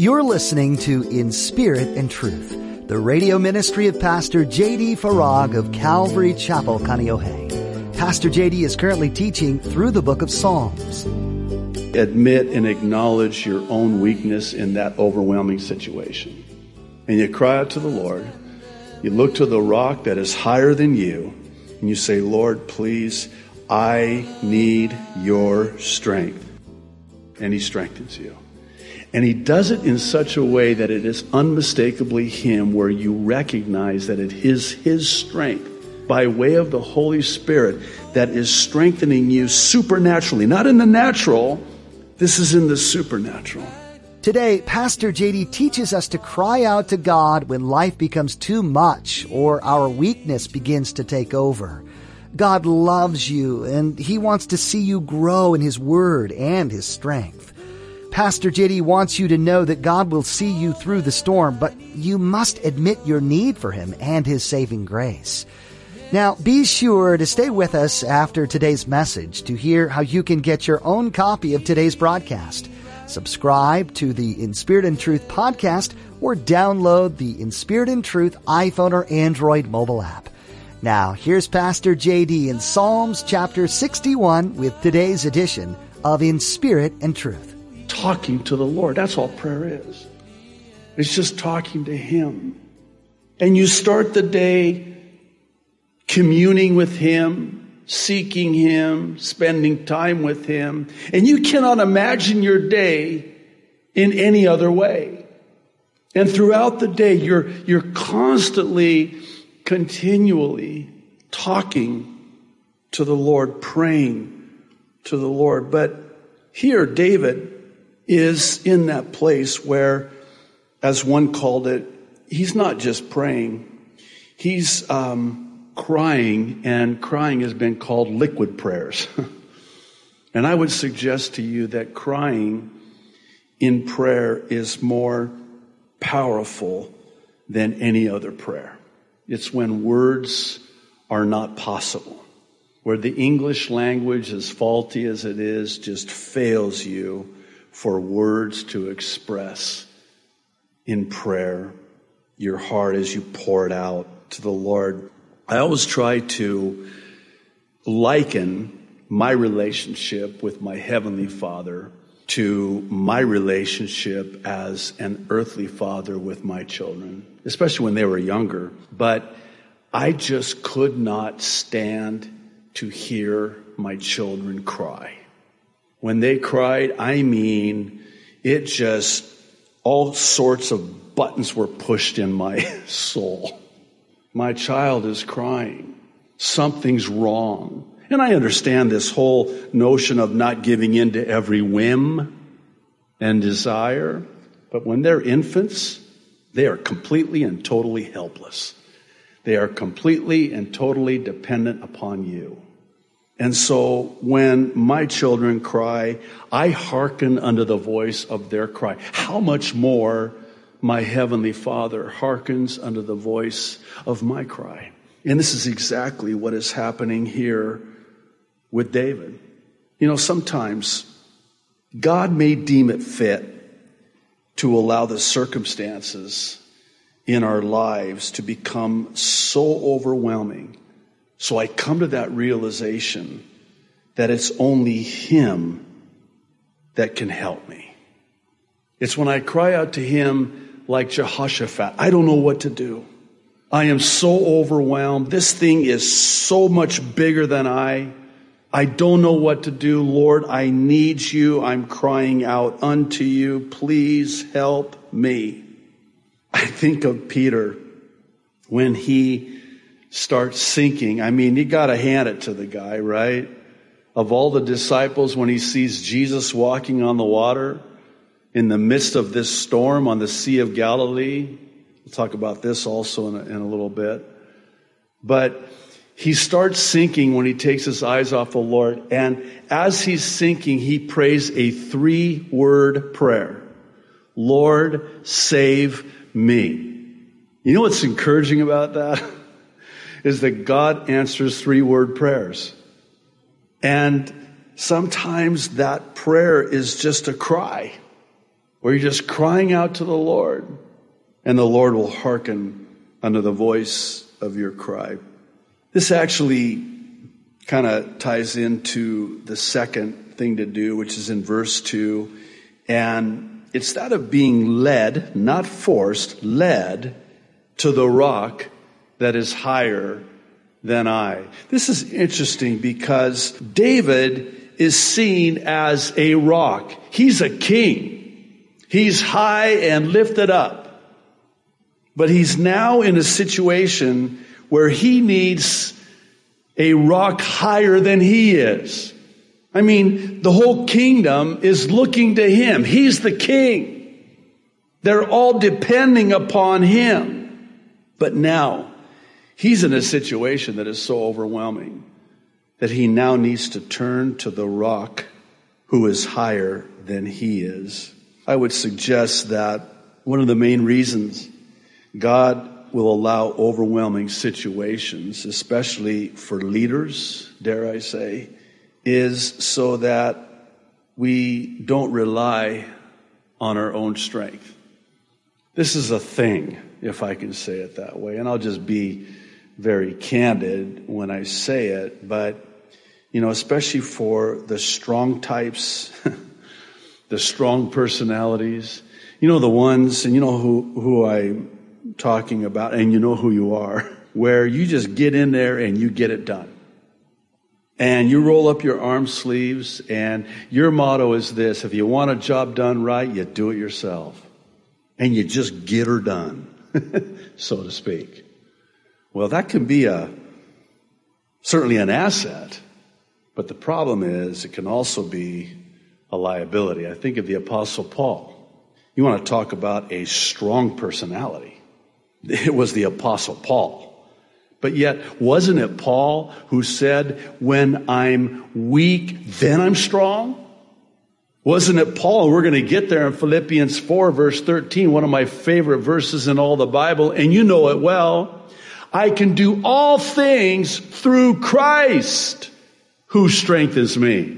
You're listening to In Spirit and Truth, the radio ministry of Pastor J.D. Farag of Calvary Chapel, Kaneohe. Pastor J.D. is currently teaching through the book of Psalms. Admit and acknowledge your own weakness in that overwhelming situation. And you cry out to the Lord. You look to the rock that is higher than you, and you say, Lord, please, I need your strength. And He strengthens you. And he does it in such a way that it is unmistakably him, where you recognize that it is his strength by way of the Holy Spirit that is strengthening you supernaturally. Not in the natural, this is in the supernatural. Today, Pastor JD teaches us to cry out to God when life becomes too much or our weakness begins to take over. God loves you and He wants to see you grow in His Word and His strength. Pastor JD wants you to know that God will see you through the storm, but you must admit your need for Him and His saving grace. Now, be sure to stay with us after today's message to hear how you can get your own copy of today's broadcast. Subscribe to the In Spirit and Truth podcast or download the In Spirit and Truth iPhone or Android mobile app. Now, here's Pastor JD in Psalms chapter 61 with today's edition of In Spirit and Truth talking to the Lord. That's all prayer is. It's just talking to Him. And you start the day communing with Him, seeking Him, spending time with Him. And you cannot imagine your day in any other way. And throughout the day, you're, you're constantly, continually talking to the Lord, praying to the Lord. But here, David, is in that place where, as one called it, he's not just praying, he's um, crying, and crying has been called liquid prayers. and I would suggest to you that crying in prayer is more powerful than any other prayer. It's when words are not possible, where the English language, as faulty as it is, just fails you for words to express in prayer your heart as you pour it out to the Lord. I always try to liken my relationship with my Heavenly Father to my relationship as an earthly father with my children, especially when they were younger. But I just could not stand to hear my children cry. When they cried, I mean, it just, all sorts of buttons were pushed in my soul. My child is crying. Something's wrong. And I understand this whole notion of not giving in to every whim and desire. But when they're infants, they are completely and totally helpless. They are completely and totally dependent upon you. And so when my children cry, I hearken unto the voice of their cry. How much more my heavenly father hearkens unto the voice of my cry. And this is exactly what is happening here with David. You know, sometimes God may deem it fit to allow the circumstances in our lives to become so overwhelming so I come to that realization that it's only Him that can help me. It's when I cry out to Him like Jehoshaphat, I don't know what to do. I am so overwhelmed. This thing is so much bigger than I. I don't know what to do. Lord, I need you. I'm crying out unto you. Please help me. I think of Peter when he starts sinking. I mean, you got to hand it to the guy, right? Of all the disciples, when he sees Jesus walking on the water in the midst of this storm on the Sea of Galilee, we'll talk about this also in a, in a little bit. But he starts sinking when he takes his eyes off the Lord. And as he's sinking, he prays a three word prayer. Lord, save me. You know what's encouraging about that? is that God answers three word prayers. And sometimes that prayer is just a cry. where you're just crying out to the Lord and the Lord will hearken unto the voice of your cry. This actually kind of ties into the second thing to do, which is in verse 2. And it's that of being led, not forced, led to the rock that is higher than I. This is interesting because David is seen as a rock. He's a king. He's high and lifted up. But he's now in a situation where he needs a rock higher than he is. I mean, the whole kingdom is looking to him. He's the king. They're all depending upon him. But now, he's in a situation that is so overwhelming that he now needs to turn to the rock who is higher than he is. I would suggest that one of the main reasons God will allow overwhelming situations, especially for leaders, dare I say, is so that we don't rely on our own strength. This is a thing, if I can say it that way, and I'll just be very candid when I say it, but you know, especially for the strong types, the strong personalities, you know, the ones, and you know who, who I'm talking about, and you know who you are, where you just get in there and you get it done. And you roll up your arm sleeves, and your motto is this if you want a job done right, you do it yourself. And you just get her done, so to speak. Well, that can be a certainly an asset, but the problem is it can also be a liability. I think of the Apostle Paul. You want to talk about a strong personality. It was the apostle Paul. But yet, wasn't it Paul who said, when I'm weak, then I'm strong? Wasn't it Paul? We're going to get there in Philippians 4 verse 13, one of my favorite verses in all the Bible, and you know it well. I can do all things through Christ who strengthens me.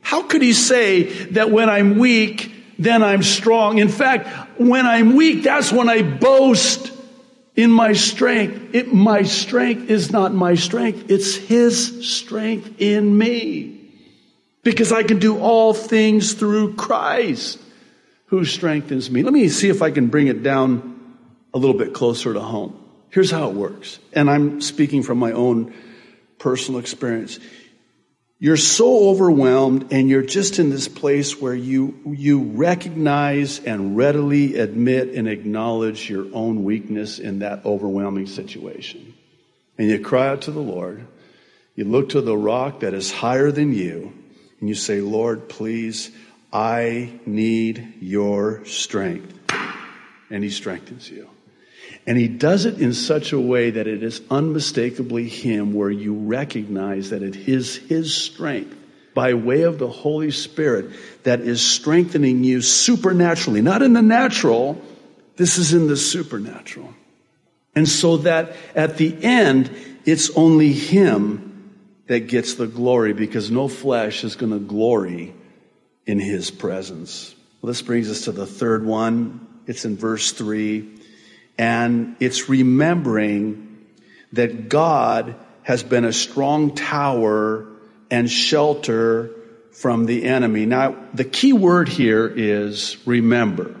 How could he say that when I'm weak, then I'm strong? In fact, when I'm weak, that's when I boast in my strength. It, my strength is not my strength. It's His strength in me. Because I can do all things through Christ who strengthens me. Let me see if I can bring it down a little bit closer to home. Here's how it works. And I'm speaking from my own personal experience you're so overwhelmed and you're just in this place where you, you recognize and readily admit and acknowledge your own weakness in that overwhelming situation. And you cry out to the Lord. You look to the rock that is higher than you and you say, Lord, please, I need your strength. And he strengthens you. And he does it in such a way that it is unmistakably him, where you recognize that it is his strength by way of the Holy Spirit that is strengthening you supernaturally, not in the natural. This is in the supernatural. And so that at the end, it's only him that gets the glory because no flesh is going to glory in his presence. Well, this brings us to the third one. It's in verse three. And it's remembering that God has been a strong tower and shelter from the enemy. Now, the key word here is remember.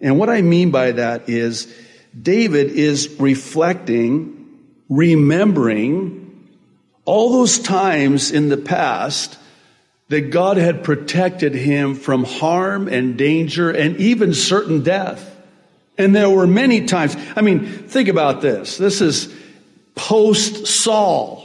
And what I mean by that is David is reflecting, remembering all those times in the past that God had protected him from harm and danger and even certain death. And there were many times, I mean, think about this. This is post Saul.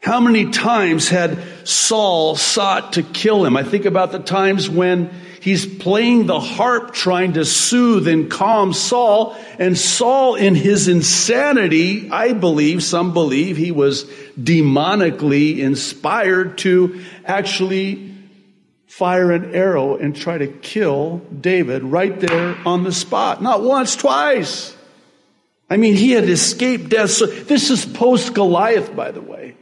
How many times had Saul sought to kill him? I think about the times when he's playing the harp trying to soothe and calm Saul. And Saul, in his insanity, I believe, some believe he was demonically inspired to actually fire an arrow and try to kill David right there on the spot. Not once, twice. I mean, he had escaped death. So this is post Goliath, by the way.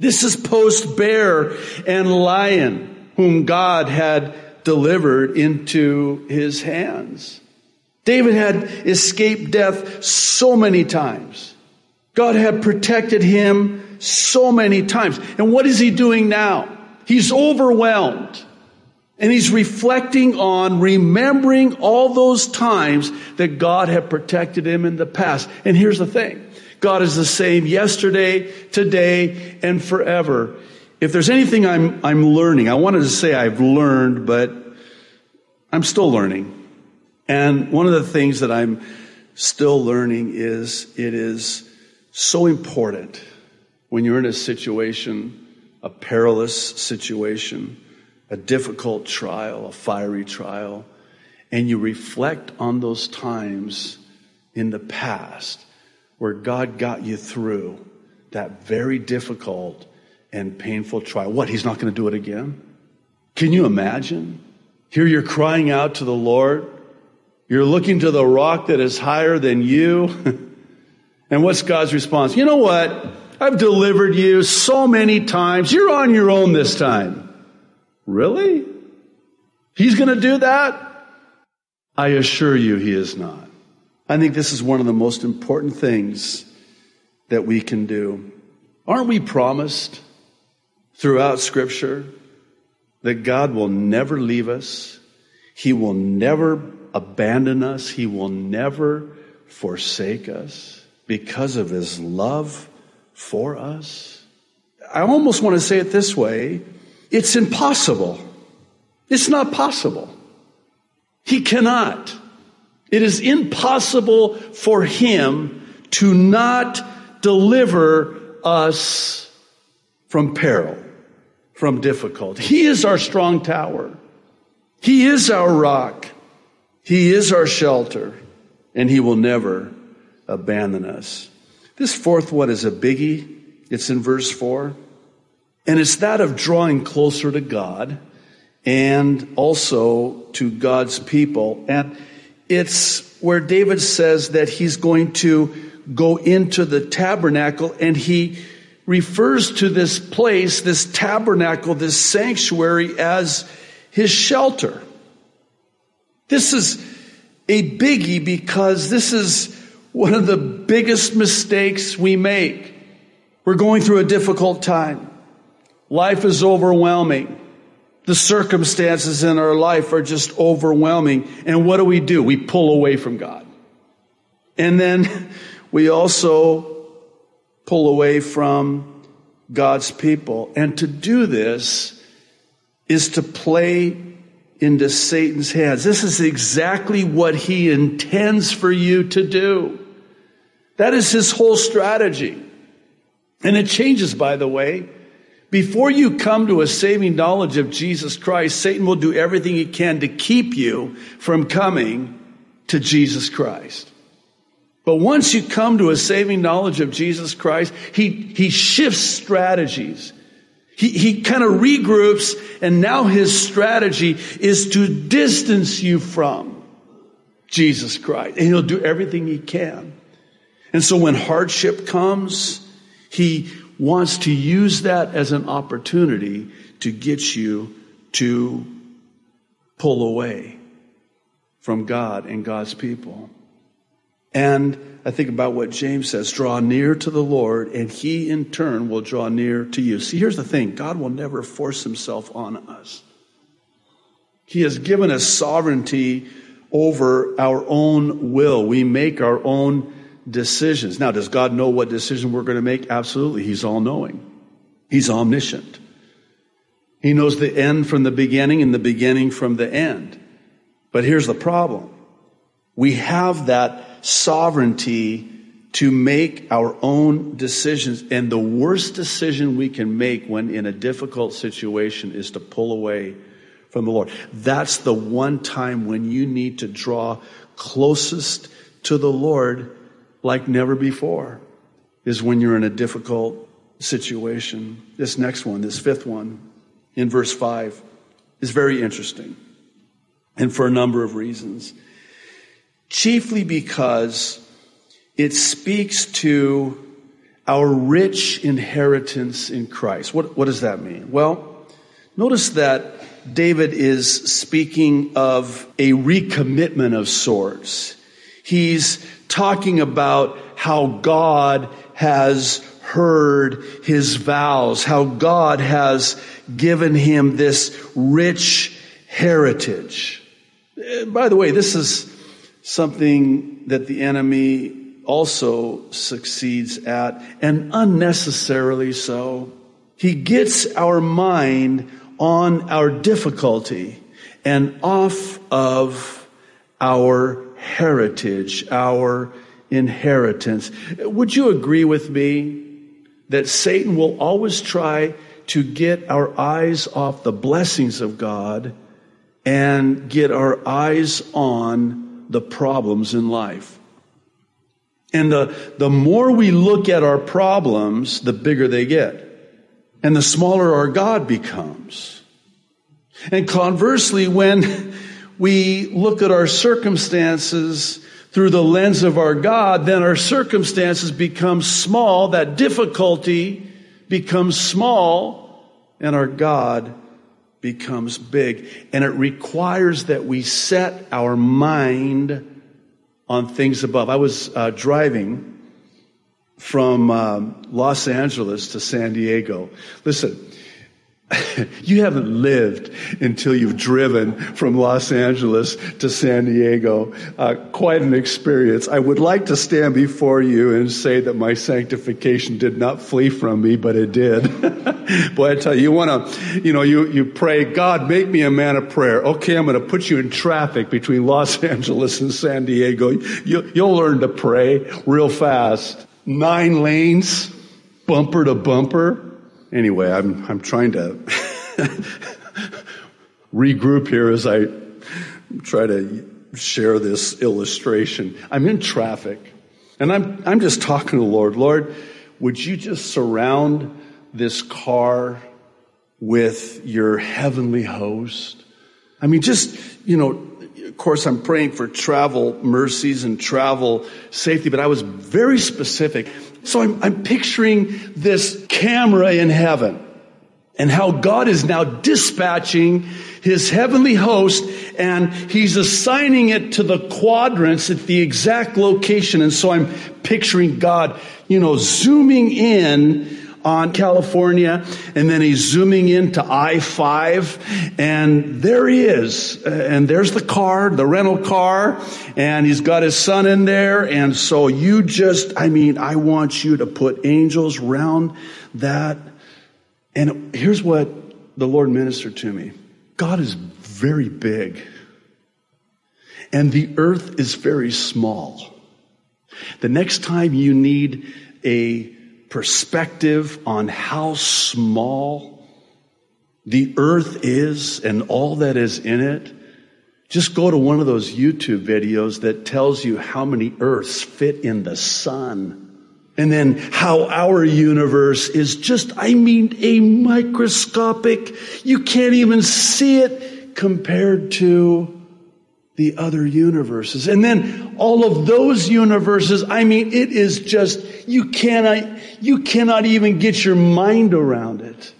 This is post bear and lion, whom God had delivered into his hands. David had escaped death so many times. God had protected him so many times. And what is he doing now? He's overwhelmed. And he's reflecting on remembering all those times that God had protected him in the past. And here's the thing. God is the same yesterday, today, and forever. If there's anything I'm, I'm learning, I wanted to say I've learned, but I'm still learning. And one of the things that I'm still learning is it is so important when you're in a situation, a perilous situation, a difficult trial, a fiery trial, and you reflect on those times in the past where God got you through that very difficult and painful trial. What, He's not going to do it again? Can you imagine? Here you're crying out to the Lord. You're looking to the rock that is higher than you. and what's God's response? You know what? I've delivered you so many times. You're on your own this time. Really? He's going to do that? I assure you he is not. I think this is one of the most important things that we can do. Aren't we promised throughout Scripture that God will never leave us? He will never abandon us. He will never forsake us because of His love for us. I almost want to say it this way it's impossible. It's not possible. He cannot. It is impossible for him to not deliver us from peril, from difficulty. He is our strong tower. He is our rock. He is our shelter, and he will never abandon us. This fourth one is a biggie. It's in verse four. And it's that of drawing closer to God and also to God's people. And it's where David says that he's going to go into the tabernacle and he refers to this place, this tabernacle, this sanctuary as his shelter. This is a biggie because this is one of the biggest mistakes we make. We're going through a difficult time. Life is overwhelming. The circumstances in our life are just overwhelming. And what do we do? We pull away from God. And then we also pull away from God's people. And to do this is to play into Satan's hands. This is exactly what he intends for you to do. That is his whole strategy. And it changes, by the way. Before you come to a saving knowledge of Jesus Christ, Satan will do everything he can to keep you from coming to Jesus Christ. But once you come to a saving knowledge of Jesus Christ, he, he shifts strategies. He, he kind of regroups and now his strategy is to distance you from Jesus Christ. And he'll do everything he can. And so when hardship comes, he wants to use that as an opportunity to get you to pull away from God and God's people. And I think about what James says draw near to the Lord, and he in turn will draw near to you. See, here's the thing God will never force himself on us. He has given us sovereignty over our own will. We make our own decisions. Now, does God know what decision we're going to make? Absolutely. He's all knowing. He's omniscient. He knows the end from the beginning and the beginning from the end. But here's the problem. We have that sovereignty to make our own decisions. And the worst decision we can make when in a difficult situation is to pull away from the Lord. That's the one time when you need to draw closest to the Lord like never before is when you're in a difficult situation. This next one, this fifth one, in verse 5, is very interesting. And for a number of reasons. Chiefly because it speaks to our rich inheritance in Christ. What, what does that mean? Well, notice that David is speaking of a recommitment of sorts. He's talking about how God has heard his vows, how God has given him this rich heritage. Uh, by the way, this is something that the enemy also succeeds at, and unnecessarily so. He gets our mind on our difficulty and off of our heritage, our inheritance. Would you agree with me that Satan will always try to get our eyes off the blessings of God and get our eyes on the problems in life? And the, the more we look at our problems, the bigger they get. And the smaller our God becomes. And conversely, when we look at our circumstances through the lens of our God, then our circumstances become small, that difficulty becomes small, and our God becomes big. And it requires that we set our mind on things above. I was uh, driving from um, Los Angeles to San Diego. Listen, you haven't lived until you've driven from Los Angeles to San Diego. Uh, quite an experience. I would like to stand before you and say that my sanctification did not flee from me, but it did. Boy, I tell you, you want to, you know, you, you pray, God, make me a man of prayer. Okay, I'm going to put you in traffic between Los Angeles and San Diego. You, you'll learn to pray real fast. Nine lanes, bumper to bumper Anyway, I'm, I'm trying to regroup here as I try to share this illustration. I'm in traffic and I'm, I'm just talking to the Lord. Lord, would you just surround this car with your heavenly host? I mean, just, you know, of course, I'm praying for travel mercies and travel safety, but I was very specific. So I'm, I'm picturing this camera in heaven and how God is now dispatching his heavenly host and he's assigning it to the quadrants at the exact location. And so I'm picturing God, you know, zooming in on California, and then he's zooming into I-5, and there he is. Uh, and there's the car, the rental car, and he's got his son in there, and so you just, I mean, I want you to put angels round that. And here's what the Lord ministered to me. God is very big. And the earth is very small. The next time you need a perspective on how small the earth is and all that is in it, just go to one of those YouTube videos that tells you how many earths fit in the sun. And then how our universe is just, I mean, a microscopic, you can't even see it compared to the other universes. And then all of those universes, I mean, it is just, you cannot, you cannot even get your mind around it.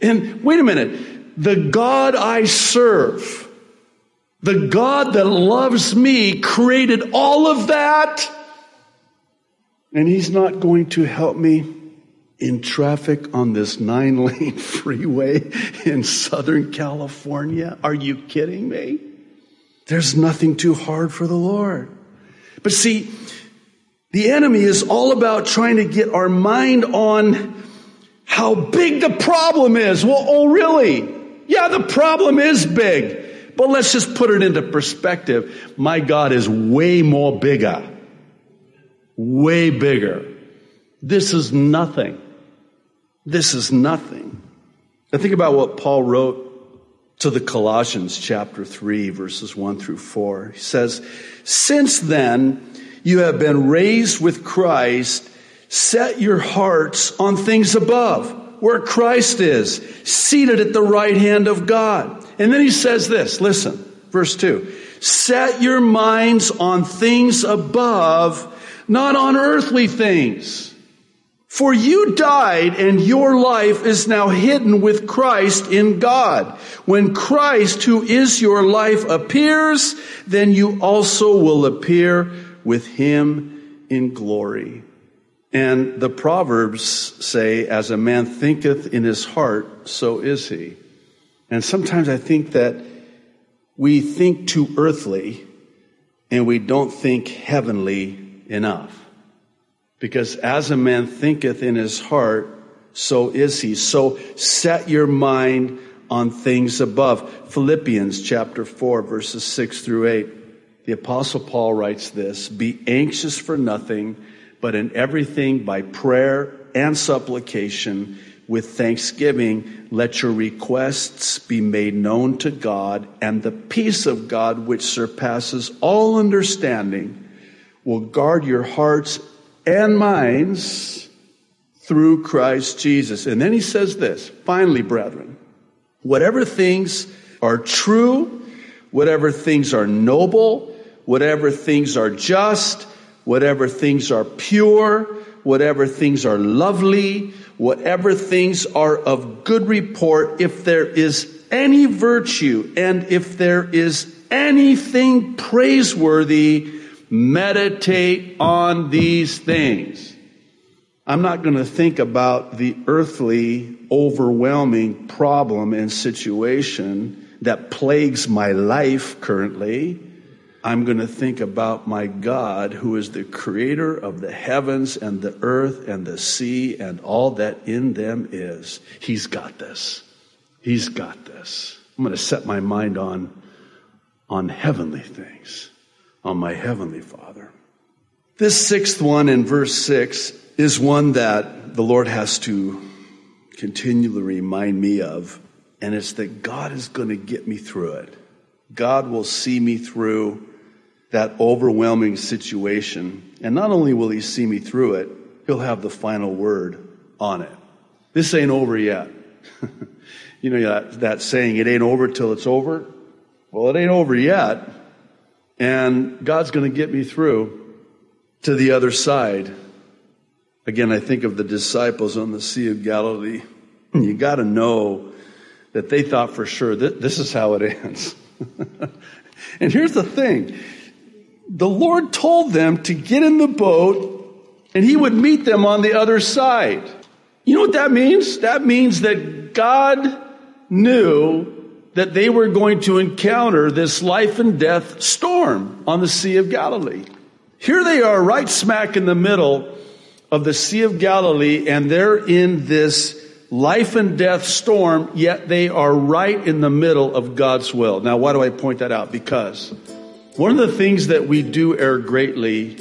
And wait a minute, the God I serve, the God that loves me created all of that. And he's not going to help me in traffic on this nine lane freeway in Southern California. Are you kidding me? There's nothing too hard for the Lord. But see, the enemy is all about trying to get our mind on how big the problem is. Well, oh, really? Yeah, the problem is big. But let's just put it into perspective. My God is way more bigger. Way bigger. This is nothing. This is nothing. Now think about what Paul wrote to the Colossians chapter 3 verses 1 through 4. He says, Since then you have been raised with Christ, set your hearts on things above, where Christ is, seated at the right hand of God. And then he says this, listen, verse 2. Set your minds on things above, not on earthly things. For you died and your life is now hidden with Christ in God. When Christ, who is your life, appears, then you also will appear with him in glory. And the Proverbs say, as a man thinketh in his heart, so is he. And sometimes I think that we think too earthly and we don't think heavenly enough. Because as a man thinketh in his heart, so is he. So set your mind on things above. Philippians chapter 4 verses 6 through 8. The apostle Paul writes this, be anxious for nothing, but in everything by prayer and supplication with thanksgiving, let your requests be made known to God, and the peace of God, which surpasses all understanding, will guard your hearts and minds through Christ Jesus. And then he says this finally, brethren, whatever things are true, whatever things are noble, whatever things are just, whatever things are pure, whatever things are lovely, whatever things are of good report, if there is any virtue and if there is anything praiseworthy, meditate on these things. I'm not going to think about the earthly, overwhelming problem and situation that plagues my life currently. I'm going to think about my God, who is the creator of the heavens and the earth and the sea and all that in them is. He's got this. He's got this. I'm going to set my mind on, on heavenly things, on my heavenly Father. This sixth one in verse six is one that the Lord has to continually remind me of, and it's that God is going to get me through it. God will see me through that overwhelming situation. And not only will he see me through it, he'll have the final word on it. This ain't over yet. you know that, that saying, it ain't over till it's over? Well, it ain't over yet. And God's going to get me through to the other side. Again, I think of the disciples on the Sea of Galilee. You got to know that they thought for sure that this is how it ends. and here's the thing the Lord told them to get in the boat and he would meet them on the other side. You know what that means? That means that God knew that they were going to encounter this life and death storm on the Sea of Galilee. Here they are right smack in the middle of the Sea of Galilee and they're in this life and death storm, yet they are right in the middle of God's will. Now, why do I point that out? Because one of the things that we do err greatly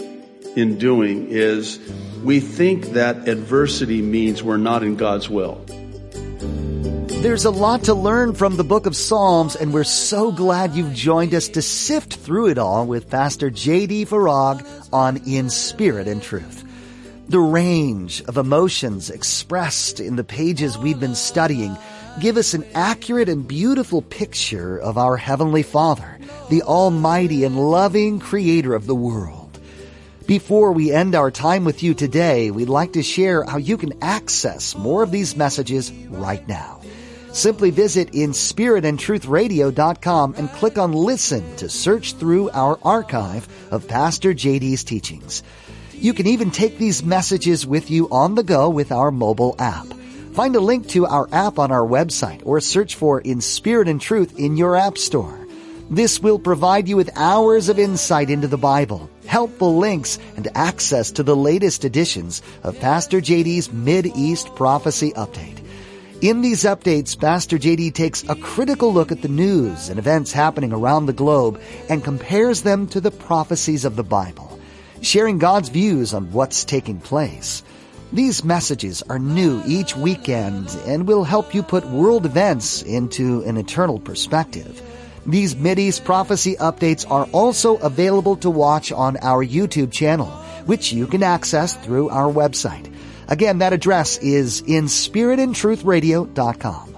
in doing is we think that adversity means we're not in God's will. There's a lot to learn from the book of Psalms, and we're so glad you've joined us to sift through it all with Pastor J.D. Farag on In Spirit and Truth. The range of emotions expressed in the pages we've been studying give us an accurate and beautiful picture of our Heavenly Father, the Almighty and loving Creator of the world. Before we end our time with you today, we'd like to share how you can access more of these messages right now. Simply visit inspiritandtruthradio.com and click on listen to search through our archive of Pastor JD's teachings. You can even take these messages with you on the go with our mobile app. Find a link to our app on our website or search for In Spirit and Truth in your app store. This will provide you with hours of insight into the Bible, helpful links, and access to the latest editions of Pastor JD's Mid-East Prophecy Update. In these updates, Pastor JD takes a critical look at the news and events happening around the globe and compares them to the prophecies of the Bible, sharing God's views on what's taking place. These messages are new each weekend and will help you put world events into an eternal perspective. These Mideast prophecy updates are also available to watch on our YouTube channel, which you can access through our website. Again, that address is inspiritandtruthradio.com.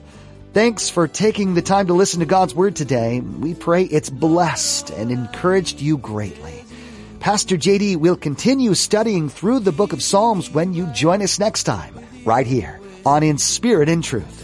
Thanks for taking the time to listen to God's Word today. We pray it's blessed and encouraged you greatly. Pastor JD will continue studying through the book of Psalms when you join us next time, right here on In Spirit and Truth.